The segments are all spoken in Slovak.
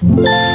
Thank.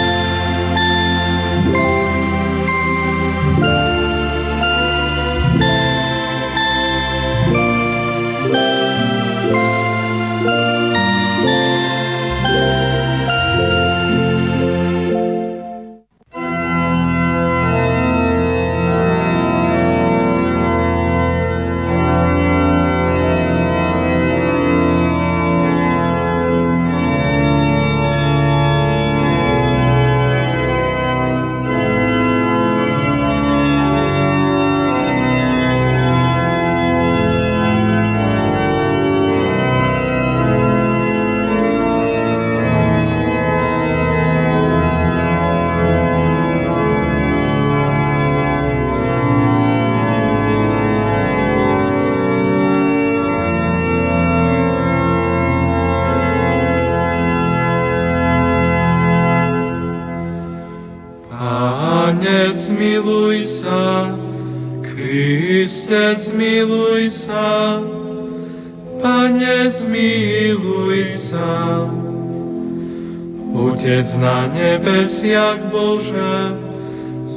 Na nebesiach Bože,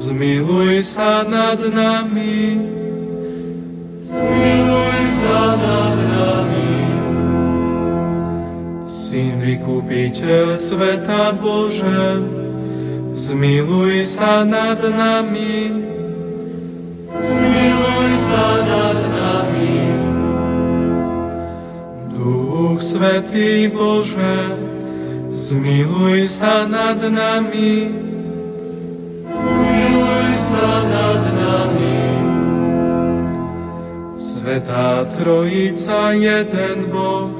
zmiluj sa nad nami. Zmiluj sa nad nami. Syn vykupiteľ sveta Bože, zmiluj sa nad nami. Duch Svetý Bože, Zmiluj sa nad nami. Zmiluj sa nad nami. Svetá Trojica, jeden Boh,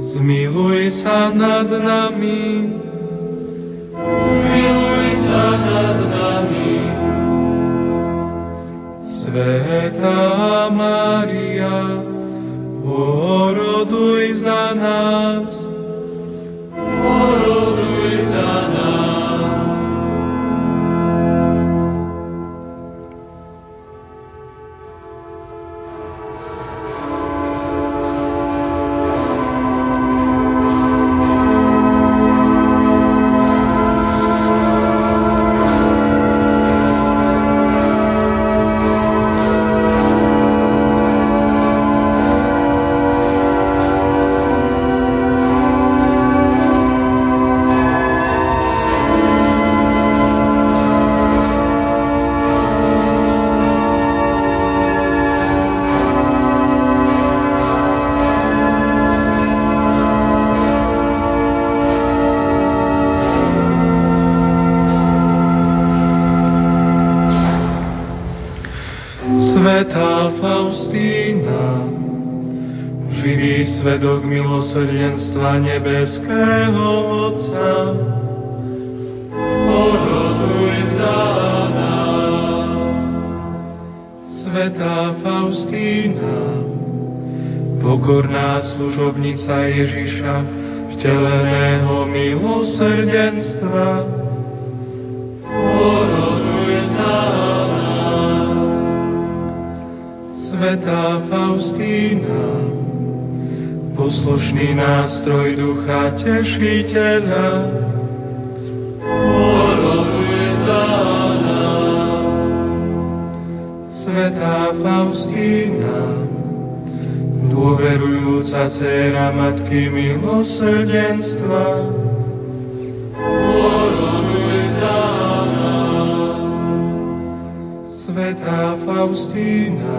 zmiluj sa nad nami. Zmiluj sa nad nami. Svetá Maria, oroduj za nás. Milosrdenstva nebeského Otca, poroduj za nás. Svetá Faustína, pokorná služobnica Ježiša, vteleného milosrdenstva, poroduj za nás. Svetá Faustína, poslušný nástroj ducha tešiteľa. Poroduj za nás. Svetá Faustína, dôverujúca dcera Matky milosrdenstva, poroduj za nás. Svetá Faustína,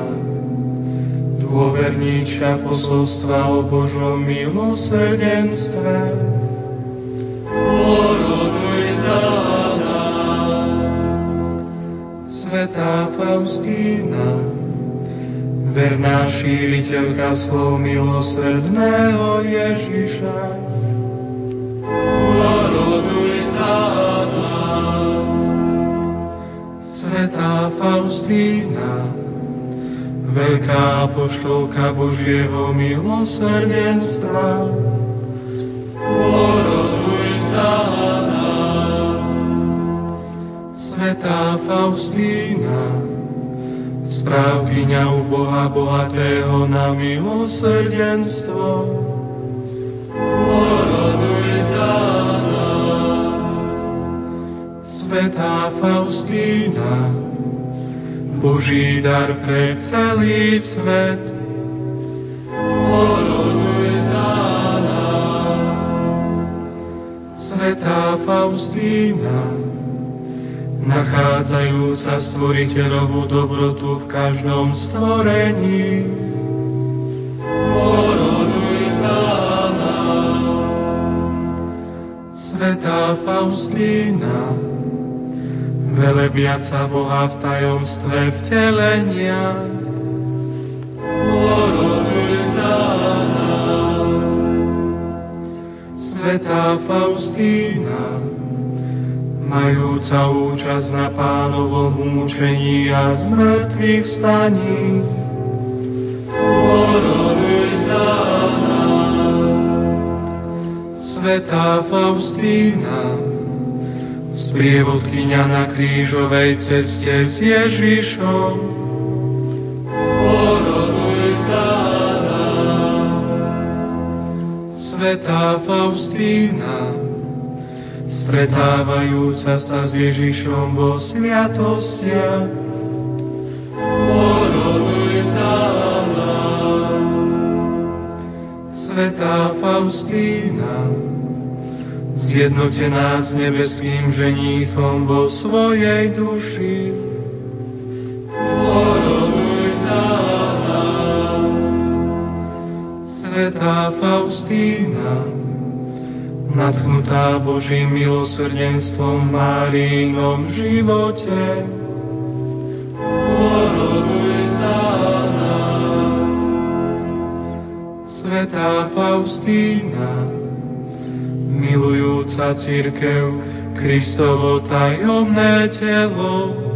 dôverníčka posolstva o Božom milosrdenstve. Poroduj za nás. Svetá Faustína, verná šíriteľka slov milosrdného Ježiša. Poroduj za nás. Svetá Faustína, veľká poštolka Božieho milosrdenstva, poroduj za nás. Svetá Faustína, správkyňa u Boha bohatého na milosrdenstvo, poroduj za nás. Faustína, Boží dar pre celý svet. Oroduj za nás. Svetá Faustína, nachádzajúca stvoriteľovú dobrotu v každom stvorení. Oroduj za nás. Svetá Faustína, velebiaca Boha v tajomstve vtelenia. Oroduj za nás. Svetá Faustína, majúca účasť na pánovom účení a zmrtvých vstaní. Oroduj za nás. Svetá Faustína, sprievodkyňa na krížovej ceste s Ježišom. Oroduj za nás. Svetá Faustína, stretávajúca sa s Ježišom vo sviatostiach. Oroduj za nás. Svetá Faustína, zjednotená s nebeským ženíchom vo svojej duši. Oroduj za nás. Svetá Faustína, nadchnutá Božím milosrdenstvom v Márínom živote. Oroduj za nás. Svetá Faustína, milujúca církev, Kristovo tajomné telo,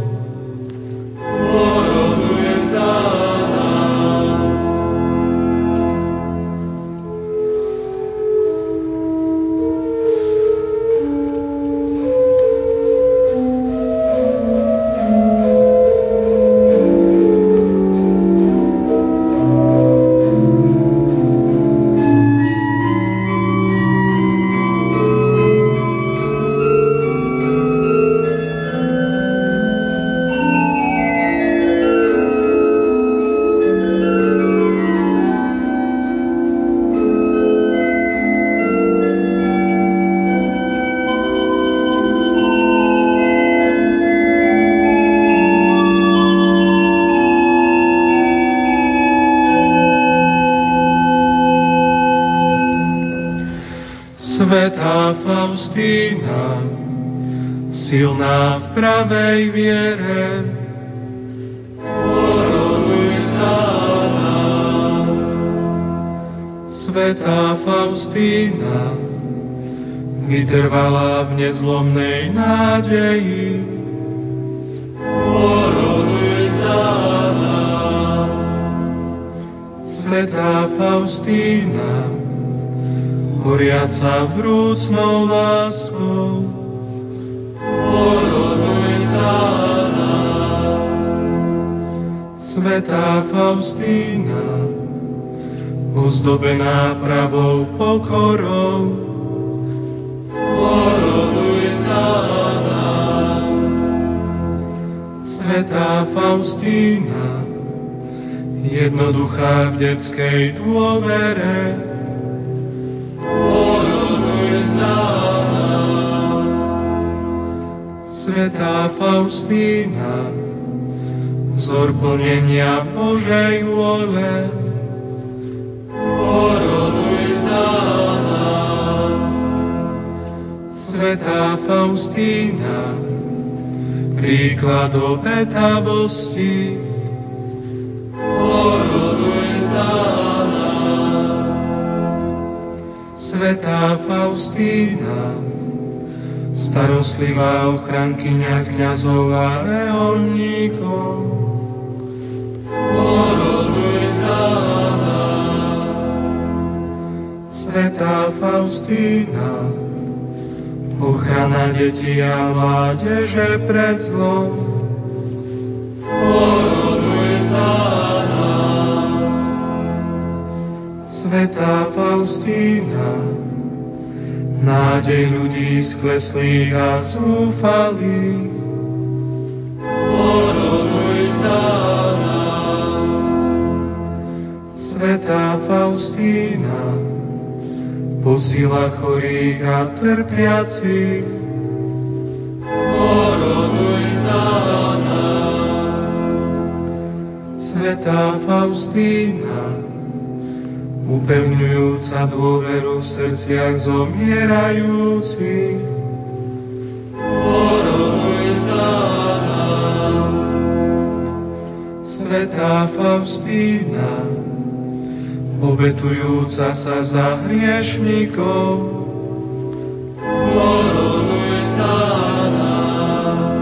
silná v pravej viere, oroduj za nás. Svetá Faustína, vytrvala v nezlomnej nádeji, oroduj za nás. Svetá Faustína, horiaca vrúcnou láskou. Svetá Faustína, ozdobená pravou pokorou, oroduj za nás. Svetá Faustína, jednoduchá v detskej dôvere, Svetá Faustína, vzor plnenia Božej vôle, poroduj za nás. Svetá Faustína, príklad obetavosti, poroduj za nás. Svetá Faustína, starostlivá ochrankyňa kniazov a reholníkov. Poroduj za nás. Svetá Faustína, ochrana detí a mládeže pred zlom. Poroduj za nás. Svetá Faustína, nádej ľudí skleslých a zúfalých. Poroduj za nás. Svetá Faustína, posila chorých a trpiacich. Poroduj za nás. Svetá Faustína, upevňujúca dôveru v srdciach zomierajúcich, oroduj za nás. Svetá Faustína, obetujúca sa za hriešnikov, oroduj za nás.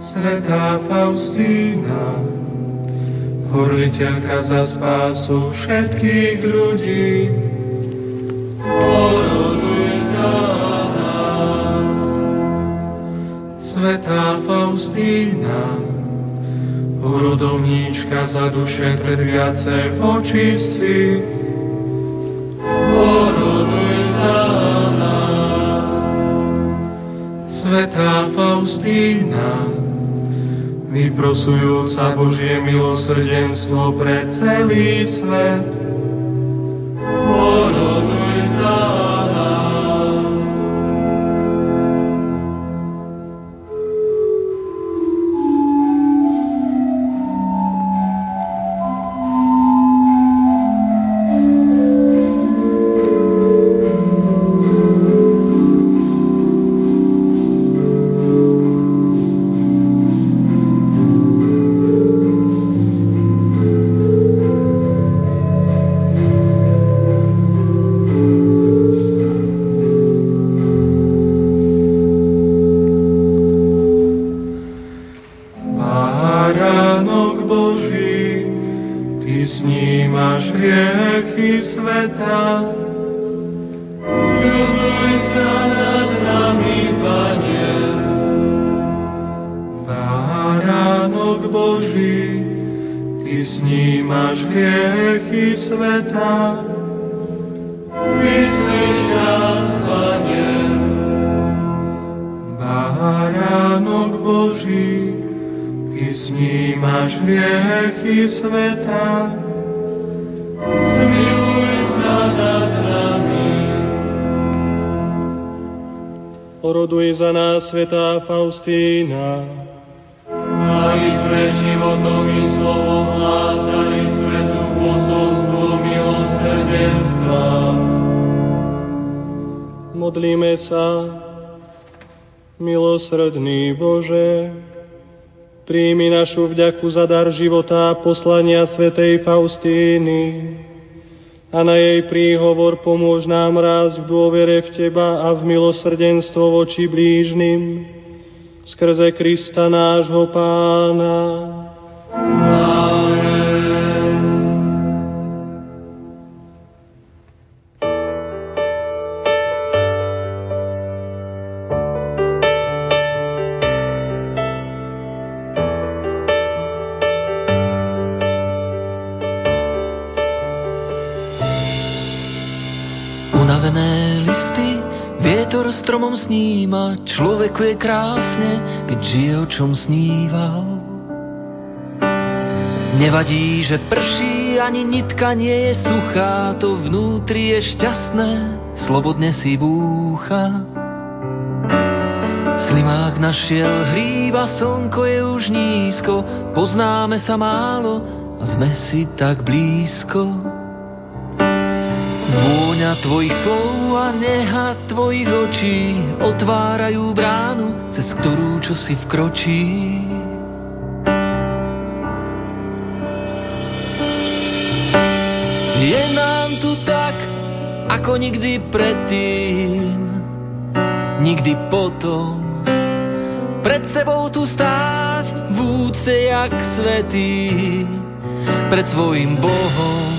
Svetá Faustína, horliteľka za spásu všetkých ľudí, oroduj za nás. Svetá Faustína, urodovníčka za duše trviace v očistci, oroduj za nás. Svetá Faustína, vyprosujúca Božie milosrdenstvo pre celý svet. Snímaš hriechy sveta. Vyslíš nás, Pane. Baránok Boží, Ty snímaš hriechy sveta. Zmiluj sa nad nami. Oroduj za nás, svetá Faustína. Aby sme životom i slovom hlásali milosrdenstva. Modlíme sa, milosrdný Bože, príjmi našu vďaku za dar života a poslania svätej Faustíny a na jej príhovor pomôž nám rásť v dôvere v Teba a v milosrdenstvo voči blížnym, skrze Krista nášho Pána. Unavené sníma, človeku je krásne, keď žije o čom sníval. Nevadí, že prší, ani nitka nie je suchá, to vnútri je šťastné, slobodne si búcha. Slimák našiel hríba, slnko je už nízko, poznáme sa málo a sme si tak blízko. Vôňa tvojich slov a neha tvojich očí otvárajú bránu, cez ktorú čo si vkročí. Je nám tu tak, ako nikdy predtým, nikdy potom. Pred sebou tu stáť úcte jak svetý, pred svojim Bohom